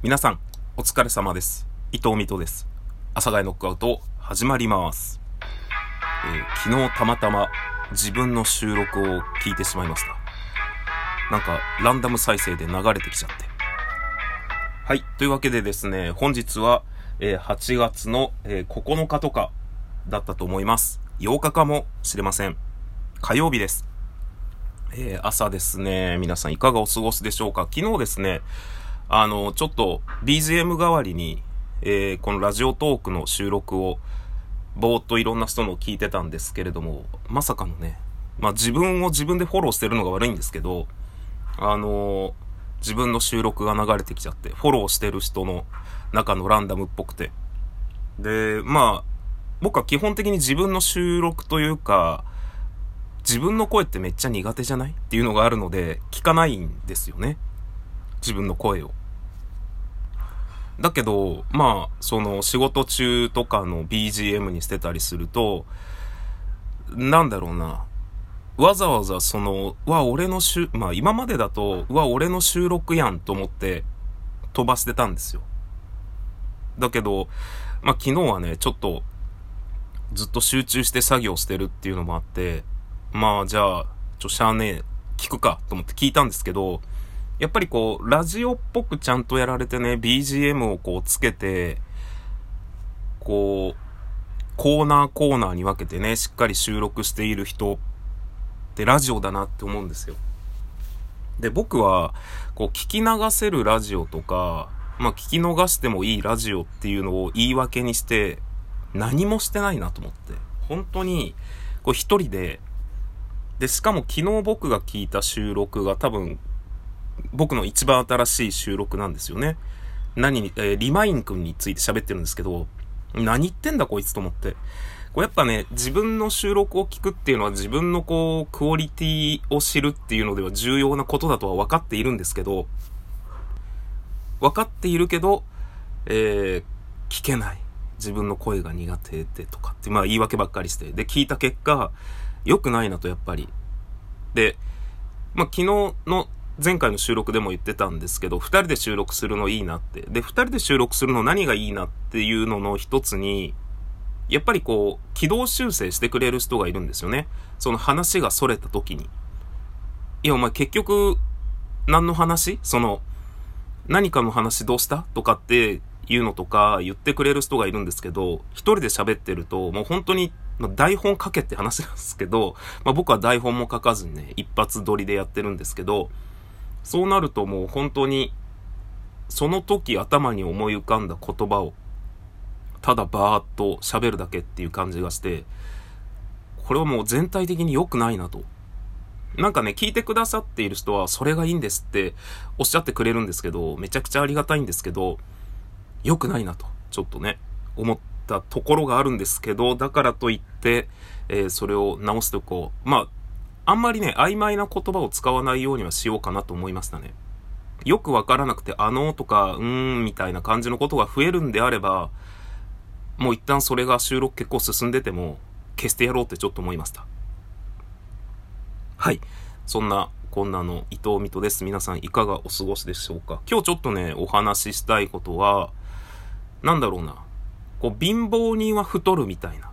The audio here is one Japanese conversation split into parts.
皆さん、お疲れ様です。伊藤美斗です。朝がノックアウト、始まります。えー昨日たまたま自分の収録を聞いてしまいました。なんか、ランダム再生で流れてきちゃって。はい。というわけでですね、本日は、えー8月の、えー9日とかだったと思います。8日かもしれません。火曜日です。え朝ですね、皆さんいかがお過ごしでしょうか？昨日ですね、あの、ちょっと BGM 代わりに、えーこのラジオトークの収録を、ぼーっといろんな人の聞いてたんですけれども、まさかのね、まあ自分を自分でフォローしてるのが悪いんですけど、あのー自分の収録が流れてきちゃって、フォローしてる人の中のランダムっぽくて。で、まあ、僕は基本的に自分の収録というか、自分の声ってめっちゃ苦手じゃない？っていうのがあるので、聞かないんですよね。自分の声を。だけど、まあ、その仕事中とかの BGM にしてたりすると、なんだろうな。わざわざその、うわ、俺の収、まあ今までだと、うわ、俺の収録やんと思って飛ばしてたんですよ。だけど、まあ昨日はね、ちょっとずっと集中して作業してるっていうのもあって、まあじゃあ、ちょ、しゃあねえ、聞くかと思って聞いたんですけど、やっぱりこう、ラジオっぽくちゃんとやられてね、BGM をこうつけて、こう、コーナーコーナーに分けてね、しっかり収録している人ってラジオだなって思うんですよ。で、僕は、こう、聞き流せるラジオとか、まあ、聞き逃してもいいラジオっていうのを言い訳にして、何もしてないなと思って。本当に、こう一人で、で、しかも昨日僕が聞いた収録が多分、僕の一番新しい収録なんですよね。何に、えーリマイン君について喋ってるんですけど、何言ってんだこいつと思って。こうやっぱね、自分の収録を聞くっていうのは自分のこう、クオリティを知るっていうのでは重要なことだとは分かっているんですけど、分かっているけど、えー、聞けない。自分の声が苦手でとかって、まあ言い訳ばっかりして。で、聞いた結果、良くないなとやっぱり。で、まあ昨日の前回の収録でも言ってたんですけど、二人で収録するのいいなって。で、二人で収録するの何がいいなっていうのの一つに、やっぱりこう、軌道修正してくれる人がいるんですよね。その話が逸れた時に。いや、お前結局、何の話？その、何かの話どうした？とかっていうのとか言ってくれる人がいるんですけど、一人で喋ってると、もう本当に、ま台本書けって話なんですけど、まあ僕は台本も書かずにね、一発撮りでやってるんですけど、そうなるともう本当に、その時頭に思い浮かんだ言葉を、ただバーっと喋るだけっていう感じがして、これはもう全体的に良くないなと。なんかね、聞いてくださっている人は、それがいいんですっておっしゃってくれるんですけど、めちゃくちゃありがたいんですけど、良くないなと、ちょっとね、思ったところがあるんですけど、だからといって、えーそれを直しておこう。まあ、あんまりね、曖昧な言葉を使わないようにはしようかなと思いましたね。よくわからなくて、あのとか、うーん、みたいな感じのことが増えるんであれば、もう一旦それが収録結構進んでても、消してやろうってちょっと思いました。はい。そんな、こんなの伊藤美斗です。皆さんいかがお過ごしでしょうか？今日ちょっとね、お話ししたいことは、なんだろうな。こう、貧乏人は太るみたいな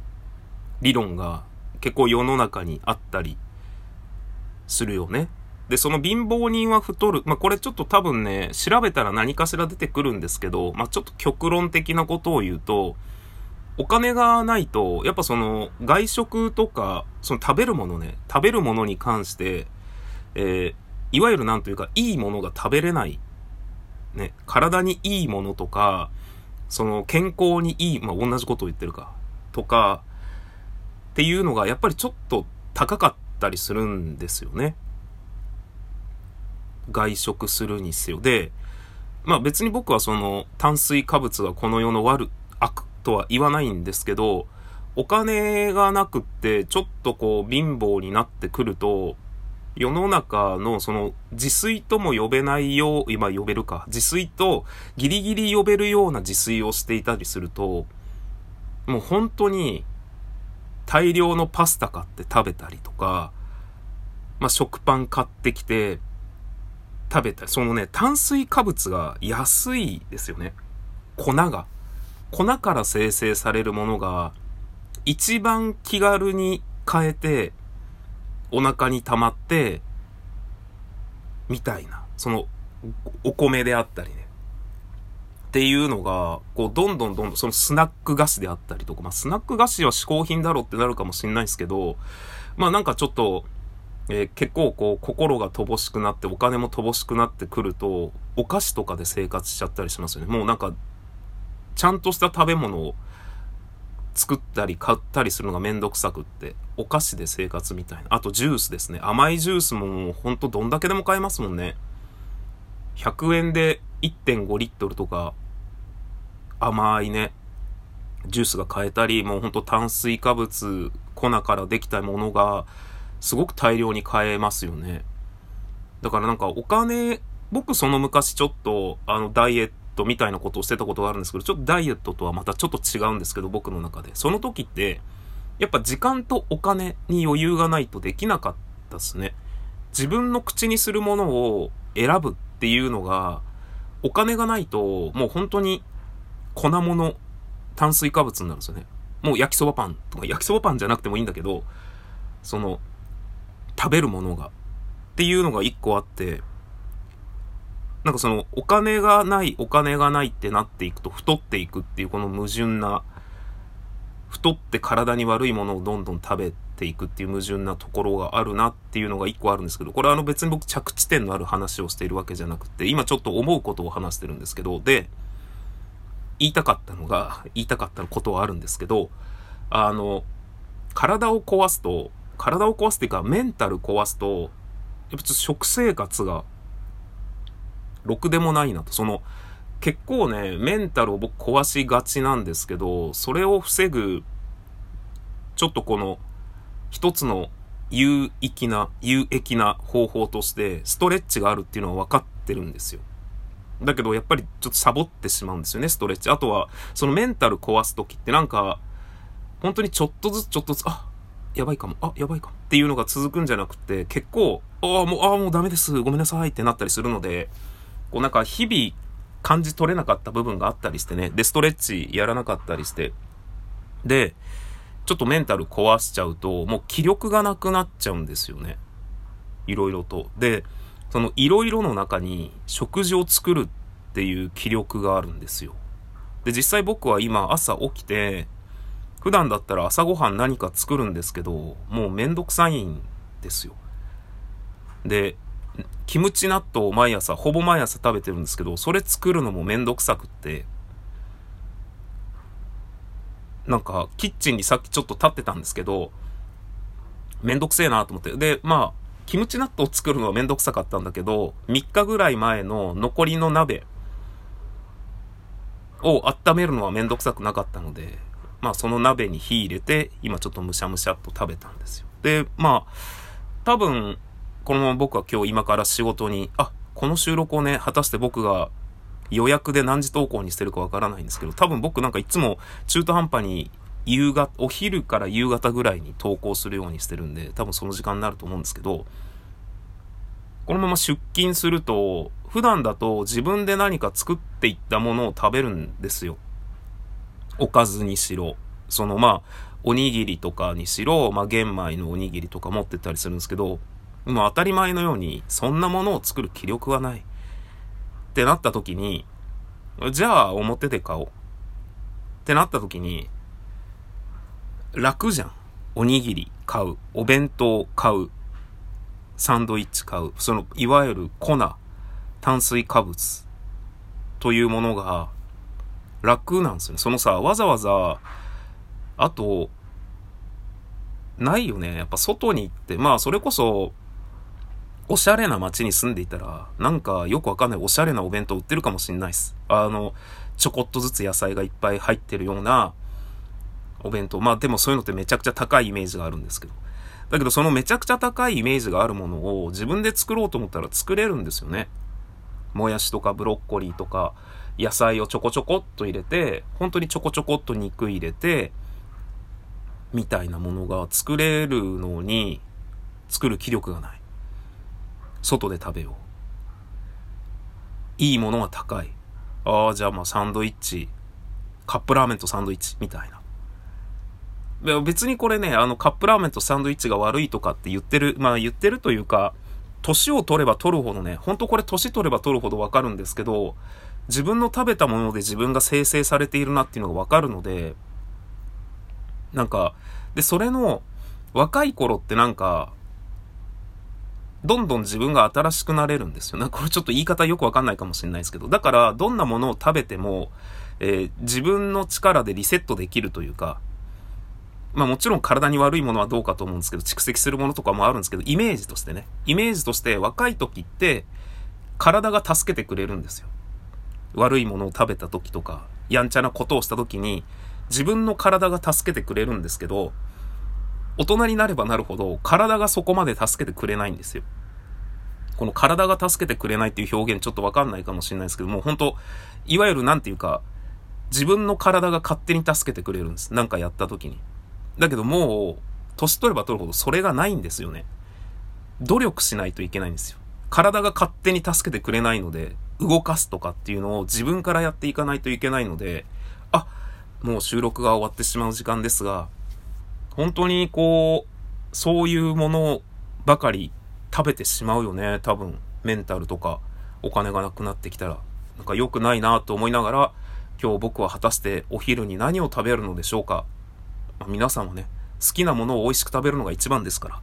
理論が結構世の中にあったりするよね。で、その貧乏人は太る。まあ、これちょっと多分ね、調べたら何かしら出てくるんですけど、まあ、ちょっと極論的なことを言うと、お金がないと、やっぱその外食とか、その食べるものね、食べるものに関して、えーいわゆるなんというか、いいものが食べれない。ね、体にいいものとか、その健康にいい、まあ、同じことを言ってるか、とか、っていうのがやっぱりちょっと高かったりするんですよね。外食するにせよ。で、まあ別に僕はその炭水化物がこの世の悪、悪とは言わないんですけど、お金がなくってちょっとこう貧乏になってくると、世の中のその自炊とも呼べないよう、今呼べるか、自炊とギリギリ呼べるような自炊をしていたりすると、もう本当に大量のパスタ買って食べたりとか、まあ食パン買ってきて、食べた。そのね、炭水化物が安いですよね。粉が。粉から生成されるものが、一番気軽に変えて、お腹に溜まって、みたいな。その、お米であったりね。っていうのが、こう、どんどんどんどん、そのスナック菓子であったりとか、まあ、スナック菓子は嗜好品だろうってなるかもしれないですけど、まあなんかちょっと、えー、結構こう、心が乏しくなって、お金も乏しくなってくると、お菓子とかで生活しちゃったりしますよね。もうなんか、ちゃんとした食べ物を作ったり買ったりするのがめんどくさくって、お菓子で生活みたいな。あとジュースですね。甘いジュースももうほんとどんだけでも買えますもんね。100円で1.5リットルとか甘いね、ジュースが買えたり、もうほんと炭水化物、粉からできたものが、すごく大量に買えますよね。だからなんかお金、僕その昔ちょっと、あの、ダイエットみたいなことをしてたことがあるんですけど、ちょっとダイエットとはまたちょっと違うんですけど、僕の中で。その時って、やっぱ時間とお金に余裕がないとできなかったっすね。自分の口にするものを選ぶっていうのが、お金がないと、もう本当に粉物、炭水化物になるんですよね。もう焼きそばパンとか、焼きそばパンじゃなくてもいいんだけど、その、食べるものが、っていうのが一個あって、なんかその、お金がない、お金がないってなっていくと太っていくっていうこの矛盾な、太って体に悪いものをどんどん食べていくっていう矛盾なところがあるなっていうのが一個あるんですけど、これはあの別に僕着地点のある話をしているわけじゃなくて、今ちょっと思うことを話してるんですけど、で、言いたかったのが、言いたかったことはあるんですけど、あの、体を壊すと、体を壊すっていうか、メンタル壊すと、やっぱっ食生活が、ろくでもないなと。その、結構ね、メンタルを僕壊しがちなんですけど、それを防ぐ、ちょっとこの、一つの有益な、有益な方法として、ストレッチがあるっていうのは分かってるんですよ。だけど、やっぱりちょっとサボってしまうんですよね、ストレッチ。あとは、そのメンタル壊すときってなんか、本当にちょっとずつちょっとずつ、あ、やばいかも、あ、やばいかもっていうのが続くんじゃなくて、結構、ああ、もう、ああ、もうダメです、ごめんなさいってなったりするので、こうなんか日々感じ取れなかった部分があったりしてね、で、ストレッチやらなかったりして、で、ちょっとメンタル壊しちゃうと、もう気力がなくなっちゃうんですよね。いろいろと。で、そのいろいろの中に食事を作るっていう気力があるんですよ。で、実際僕は今朝起きて、普段だったら朝ごはん何か作るんですけど、もうめんどくさいんですよ。で、キムチ納豆を毎朝、ほぼ毎朝食べてるんですけど、それ作るのもめんどくさくって、なんか、キッチンにさっきちょっと立ってたんですけど、めんどくせえなと思って。で、まあ、キムチ納豆を作るのはめんどくさかったんだけど、3日ぐらい前の残りの鍋を温めるのはめんどくさくなかったので、まあその鍋に火入れて、今ちょっとむしゃむしゃっと食べたんですよ。で、まあ、多分、このまま僕は今日今から仕事に、あ、この収録をね、果たして僕が予約で何時投稿にしてるかわからないんですけど、多分僕なんかいつも中途半端に夕方、お昼から夕方ぐらいに投稿するようにしてるんで、多分その時間になると思うんですけど、このまま出勤すると、普段だと自分で何か作っていったものを食べるんですよ。おかずにしろ。そのまあ、おにぎりとかにしろ、まあ玄米のおにぎりとか持ってったりするんですけど、もう当たり前のように、そんなものを作る気力はない。ってなった時に、じゃあ表で買おう。ってなった時に、楽じゃん。おにぎり買う。お弁当買う。サンドイッチ買う。その、いわゆる粉、炭水化物というものが楽なんですよね。そのさ、わざわざ、あと、ないよね。やっぱ外に行って、まあそれこそ、おしゃれな街に住んでいたら、なんかよくわかんないおしゃれなお弁当売ってるかもしんないっす。あの、ちょこっとずつ野菜がいっぱい入ってるような、お弁当。まあでもそういうのってめちゃくちゃ高いイメージがあるんですけど。だけどそのめちゃくちゃ高いイメージがあるものを自分で作ろうと思ったら作れるんですよね。もやしとかブロッコリーとか野菜をちょこちょこっと入れて、本当にちょこちょこっと肉入れて、みたいなものが作れるのに作る気力がない。外で食べよう。いいものが高い。ああ、じゃあまあサンドイッチ、カップラーメンとサンドイッチみたいな。別にこれね、あのカップラーメンとサンドイッチが悪いとかって言ってる、まあ言ってるというか、年を取れば取るほどね、ほんとこれ年取れば取るほどわかるんですけど、自分の食べたもので自分が生成されているなっていうのがわかるので、なんか、で、それの、若い頃ってなんか、どんどん自分が新しくなれるんですよ。なんかこれちょっと言い方よくわかんないかもしれないですけど、だからどんなものを食べても、えー、自分の力でリセットできるというか、まあもちろん体に悪いものはどうかと思うんですけど、蓄積するものとかもあるんですけど、イメージとしてね、イメージとして若い時って体が助けてくれるんですよ。悪いものを食べた時とか、やんちゃなことをした時に、自分の体が助けてくれるんですけど、大人になればなるほど、体がそこまで助けてくれないんですよ。この体が助けてくれないっていう表現ちょっとわかんないかもしれないですけども、本当いわゆるなんていうか、自分の体が勝手に助けてくれるんです。なんかやった時に。だけどもう、年取れば取るほどそれがないんですよね。努力しないといけないんですよ。体が勝手に助けてくれないので、動かすとかっていうのを自分からやっていかないといけないので、あ、もう収録が終わってしまう時間ですが、本当にこう、そういうものばかり食べてしまうよね、多分。メンタルとか、お金がなくなってきたら。なんか良くないなと思いながら、今日僕は果たしてお昼に何を食べるのでしょうか。まあ、皆さんはね、好きなものを美味しく食べるのが一番ですから。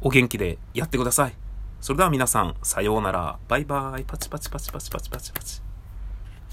お元気でやってください。それでは皆さん、さようなら。バイバイ。パチパチパチパチパチパチパチ。